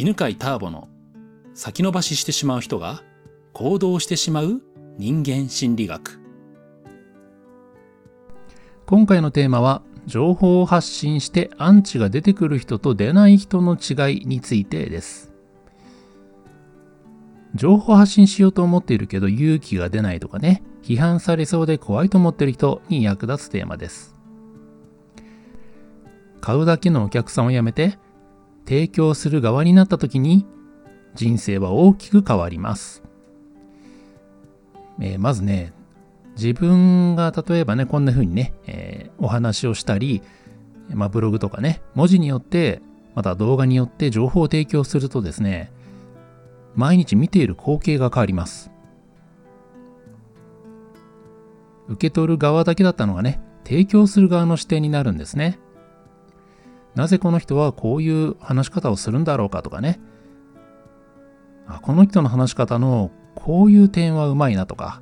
犬飼ターボの先延ばししてしまう人が行動してしまう人間心理学。今回のテーマは情報を発信してアンチが出てくる人と出ない人の違いについてです。情報発信しようと思っているけど勇気が出ないとかね。批判されそうで怖いと思ってる人に役立つテーマです。買うだけのお客さんを辞めて提供する側になった時に人生は大きく変わります。えー、まずね、自分が例えばね、こんな風にね、えー、お話をしたり、まあ、ブログとかね、文字によって、また動画によって情報を提供するとですね、毎日見ている光景が変わります。受け取る側だけだったのがね、提供する側の視点になるんですね。なぜこの人はこういう話し方をするんだろうかとかね。あこの人の話し方のこういう点はうまいなとか、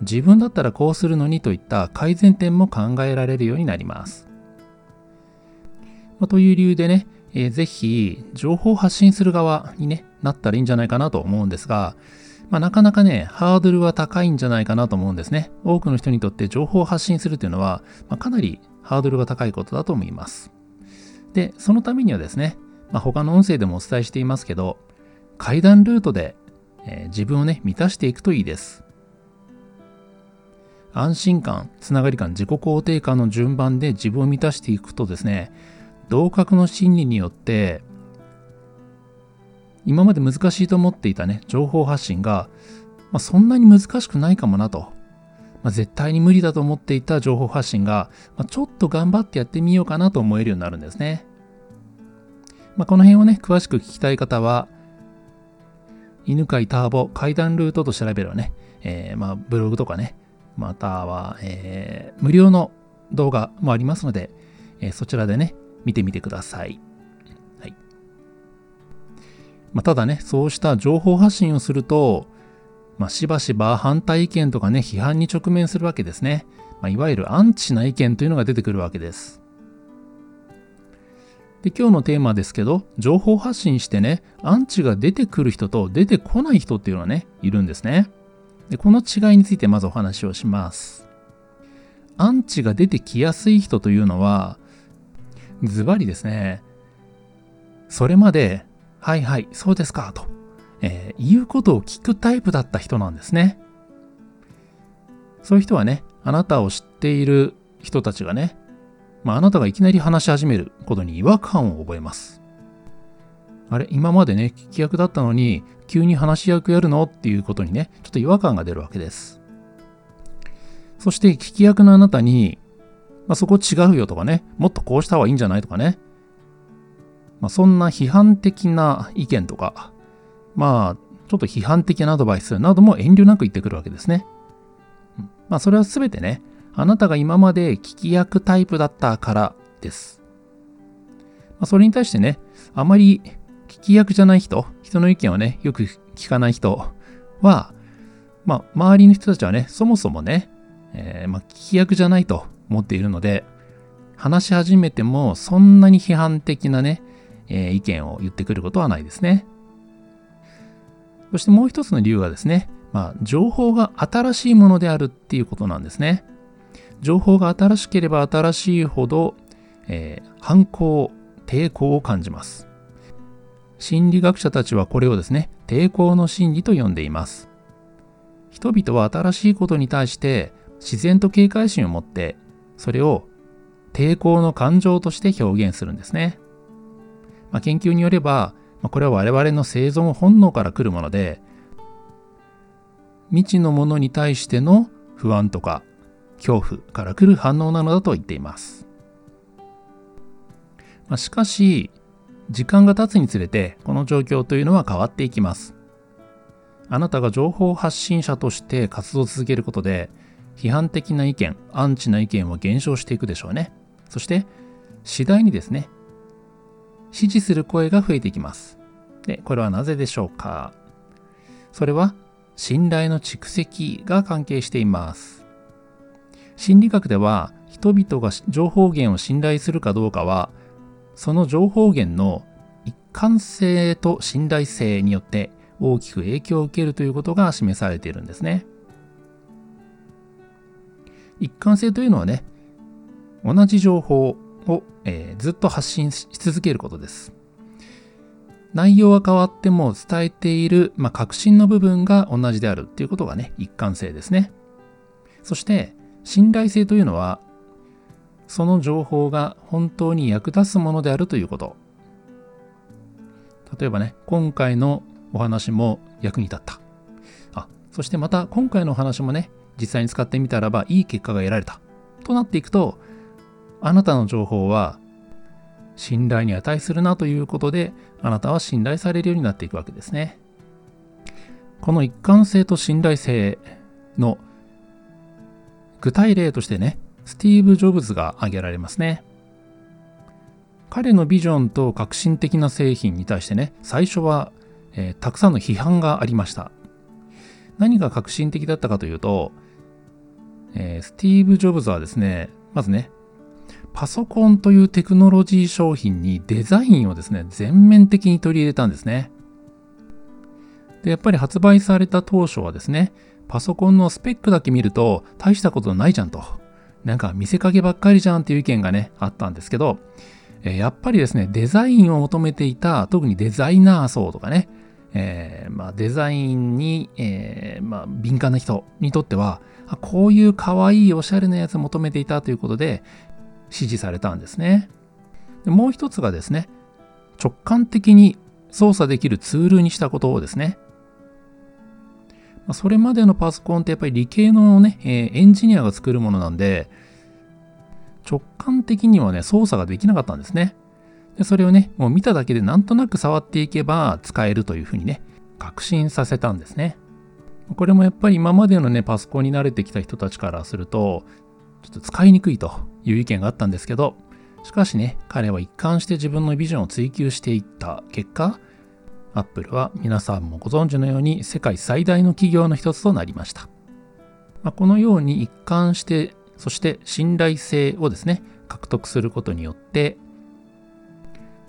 自分だったらこうするのにといった改善点も考えられるようになります。まあ、という理由でね、えー、ぜひ情報を発信する側に、ね、なったらいいんじゃないかなと思うんですが、まあ、なかなかね、ハードルは高いんじゃないかなと思うんですね。多くの人にとって情報を発信するというのは、まあ、かなりハードルが高いことだと思います。で、そのためにはですね、まあ、他の音声でもお伝えしていますけど、階段ルートで、えー、自分をね、満たしていくといいです。安心感、つながり感、自己肯定感の順番で自分を満たしていくとですね、同格の心理によって、今まで難しいと思っていたね、情報発信が、まあ、そんなに難しくないかもなと。まあ、絶対に無理だと思っていた情報発信が、まあ、ちょっと頑張ってやってみようかなと思えるようになるんですね。まあ、この辺をね、詳しく聞きたい方は、犬飼ターボ階段ルートと調べればね、えー、まあブログとかね、または、えー、無料の動画もありますので、えー、そちらでね、見てみてください。はい。まあ、ただね、そうした情報発信をすると、まあ、しばしば反対意見とかね、批判に直面するわけですね。まあ、いわゆるアンチな意見というのが出てくるわけです。で、今日のテーマですけど、情報発信してね、アンチが出てくる人と出てこない人っていうのはね、いるんですね。で、この違いについてまずお話をします。アンチが出てきやすい人というのは、ズバリですね、それまで、はいはい、そうですか、とえー、言うことを聞くタイプだった人なんですね。そういう人はね、あなたを知っている人たちがね、まあ、あなたがいきなり話し始めることに違和感を覚えます。あれ、今までね、聞き役だったのに、急に話し役やるの？っていうことにね、ちょっと違和感が出るわけです。そして、聞き役のあなたに、まあ、そこ違うよとかね、もっとこうした方がいいんじゃないとかね、まあ、そんな批判的な意見とか、まあ、ちょっと批判的なアドバイスなども遠慮なく言ってくるわけですね。まあ、それはすべてね、あなたが今まで聞き役タイプだったからです。まあ、それに対してね、あまり聞き役じゃない人、人の意見をね、よく聞かない人は、まあ、周りの人たちはね、そもそもね、えー、まあ、聞き役じゃないと思っているので、話し始めてもそんなに批判的なね、えー、意見を言ってくることはないですね。そしてもう一つの理由はですね、まあ、情報が新しいものであるっていうことなんですね。情報が新しければ新しいほど、えー、反抗、抵抗を感じます。心理学者たちはこれをですね、抵抗の心理と呼んでいます。人々は新しいことに対して自然と警戒心を持って、それを抵抗の感情として表現するんですね。まあ、研究によれば、まあ、これは我々の生存本能から来るもので、未知のものに対しての不安とか恐怖から来る反応なのだと言っています。まあ、しかし、時間が経つにつれてこの状況というのは変わっていきます。あなたが情報発信者として活動を続けることで、批判的な意見、アンチな意見は減少していくでしょうね。そして、次第にですね、支持する声が増えていきます。で、これはなぜでしょうか？それは信頼の蓄積が関係しています。心理学では人々が情報源を信頼するかどうかはその情報源の一貫性と信頼性によって大きく影響を受けるということが示されているんですね。一貫性というのはね、同じ情報を、えー、ずっと発信し続けることです。内容は変わっても伝えている、まあ、革新の部分が同じであるということがね、一貫性ですね。そして、信頼性というのは、その情報が本当に役立つものであるということ。例えばね、今回のお話も役に立った。あ、そしてまた今回のお話もね、実際に使ってみたらばいい結果が得られた。となっていくと、あなたの情報は信頼に値するなということで、あなたは信頼されるようになっていくわけですね。この一貫性と信頼性の具体例としてね、スティーブ・ジョブズが挙げられますね。彼のビジョンと革新的な製品に対してね、最初は、えー、たくさんの批判がありました。何が革新的だったかというと、えー、スティーブ・ジョブズはですね、まずね、パソコンというテクノロジー商品にデザインをですね、全面的に取り入れたんですね。で、やっぱり発売された当初はですね、パソコンのスペックだけ見ると大したことないじゃんと。なんか見せかけばっかりじゃんっていう意見がね、あったんですけど、えやっぱりですね、デザインを求めていた、特にデザイナー層とかね、えー、まあ、デザインに、えー、まあ、敏感な人にとっては、こういう可愛いおしゃれなやつ求めていたということで、支持されたんですね。でもう一つがですね、直感的に操作できるツールにしたことをですね、それまでのパソコンってやっぱり理系のね、エンジニアが作るものなんで、直感的にはね、操作ができなかったんですね。でそれをね、もう見ただけでなんとなく触っていけば使えるというふうにね、確信させたんですね。これもやっぱり今までのね、パソコンに慣れてきた人たちからすると、ちょっと使いにくいという意見があったんですけど、しかしね、彼は一貫して自分のビジョンを追求していった結果、アップルは皆さんもご存知のように世界最大の企業の一つとなりました。まあ、このように一貫して、そして信頼性をですね、獲得することによって、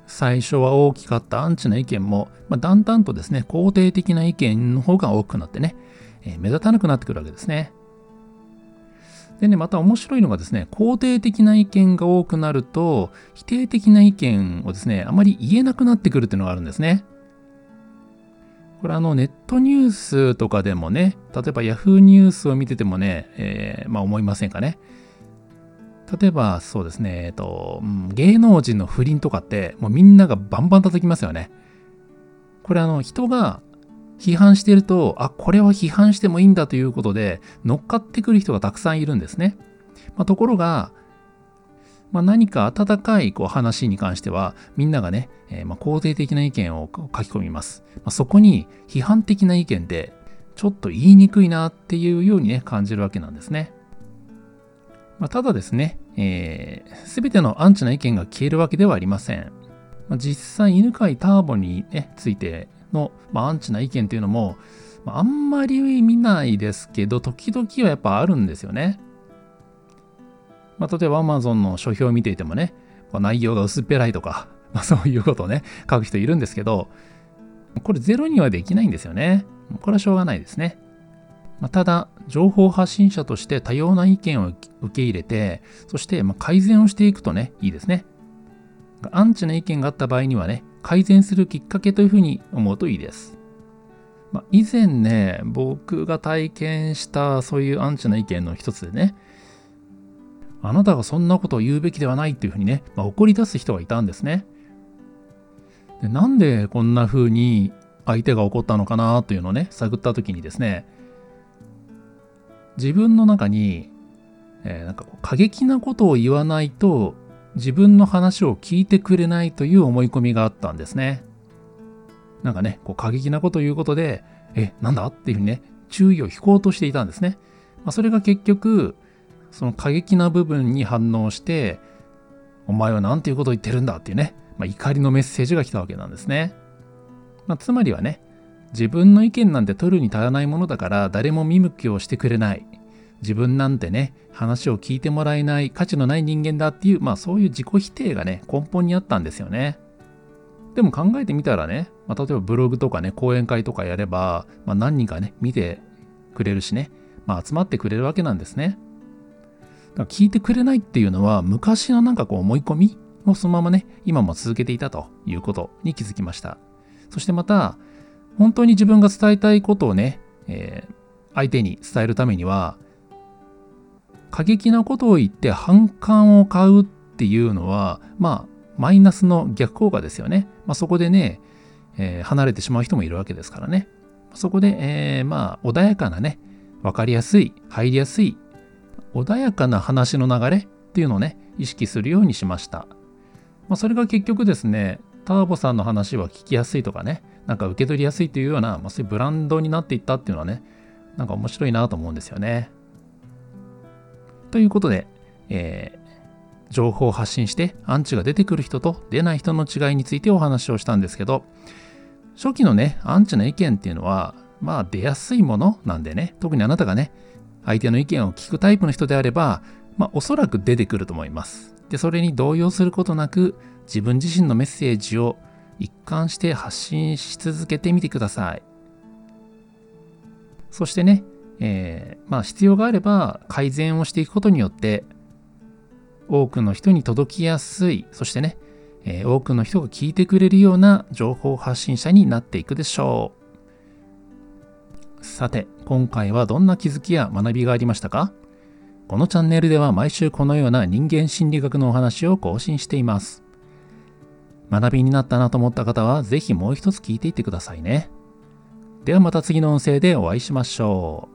最初は大きかったアンチな意見も、まあ、だんだんとですね、肯定的な意見の方が多くなってね、えー、目立たなくなってくるわけですね。でね、また面白いのがですね、肯定的な意見が多くなると、否定的な意見をですね、あまり言えなくなってくるっていうのがあるんですね。これあのネットニュースとかでもね、例えば Yahoo ニュースを見ててもね、えー、まあ思いませんかね。例えばそうですね、えっと、芸能人の不倫とかってもうみんながバンバン叩きますよね。これあの人が批判してると、あ、これは批判してもいいんだということで、乗っかってくる人がたくさんいるんですね。まあ、ところが、まあ、何か温かいこう話に関しては、みんながね、えー、ま肯定的な意見を書き込みます。まあ、そこに批判的な意見で、ちょっと言いにくいなっていうようにね、感じるわけなんですね。まあ、ただですね、す、えー、べ、てのアンチな意見が消えるわけではありません。まあ、実際、犬飼ターボに、ね、ついての、まあ、アンチな意見というのも、まあ、あんまり見ないですけど、時々はやっぱあるんですよね。まあ、例えば Amazon の書評を見ていてもね、内容が薄っぺらいとか、まあ、そういうことをね、書く人いるんですけど、これゼロにはできないんですよね。これはしょうがないですね。まあ、ただ、情報発信者として多様な意見を受け入れて、そしてま改善をしていくとね、いいですね。アンチな意見があった場合にはね、改善するきっかけというふうに思うといいです。まあ、以前ね、僕が体験したそういうアンチな意見の一つでね、あなたがそんなことを言うべきではないっていうふうにね、まあ、怒り出す人がいたんですね。でなんでこんな風に相手が怒ったのかなというのをね、探った時にですね、自分の中に、えー、なんか過激なことを言わないと自分の話を聞いてくれないという思い込みがあったんですね。なんかね、こう過激なこと言うことで、え、なんだ？っていうふうにね、注意を引こうとしていたんですね。まあ、それが結局、その過激な部分に反応して、お前は何ていうことを言ってるんだっていうね、まあ、怒りのメッセージが来たわけなんですね。まあ、つまりはね、自分の意見なんて取るに足らないものだから誰も見向きをしてくれない。自分なんてね、話を聞いてもらえない価値のない人間だっていう、まあそういう自己否定がね、根本にあったんですよね。でも考えてみたらね、まあ、例えばブログとかね、講演会とかやれば、まあ、何人かね、見てくれるしね、まあ、集まってくれるわけなんですね。だから聞いてくれないっていうのは、昔のなんかこう思い込みをそのままね、今も続けていたということに気づきました。そしてまた、本当に自分が伝えたいことをね、えー、相手に伝えるためには、過激なことを言って反感を買うっていうのは、まあ、マイナスの逆効果ですよね。まあ、そこでね、えー、離れてしまう人もいるわけですからね。そこで、えー、まあ、穏やかなね、わかりやすい、入りやすい、穏やかな話の流れっていうのをね、意識するようにしました。まあ、それが結局ですね、ターボさんの話は聞きやすいとかね、なんか受け取りやすいというような、まあ、そういうブランドになっていったっていうのはね、なんか面白いなと思うんですよね。ということで、えー、情報を発信してアンチが出てくる人と出ない人の違いについてお話をしたんですけど、初期のね、アンチの意見っていうのは、まあ出やすいものなんでね、特にあなたがね、相手の意見を聞くタイプの人であれば、まあおそらく出てくると思います。で、それに動揺することなく、自分自身のメッセージを一貫して発信し続けてみてください。そしてね、えー、まあ必要があれば改善をしていくことによって、多くの人に届きやすい、そしてね、えー、多くの人が聞いてくれるような情報発信者になっていくでしょう。さて、今回はどんな気づきや学びがありましたか？このチャンネルでは毎週このような人間心理学のお話を更新しています。学びになったなと思った方は、ぜひもう一つ聞いていってくださいね。ではまた次の音声でお会いしましょう。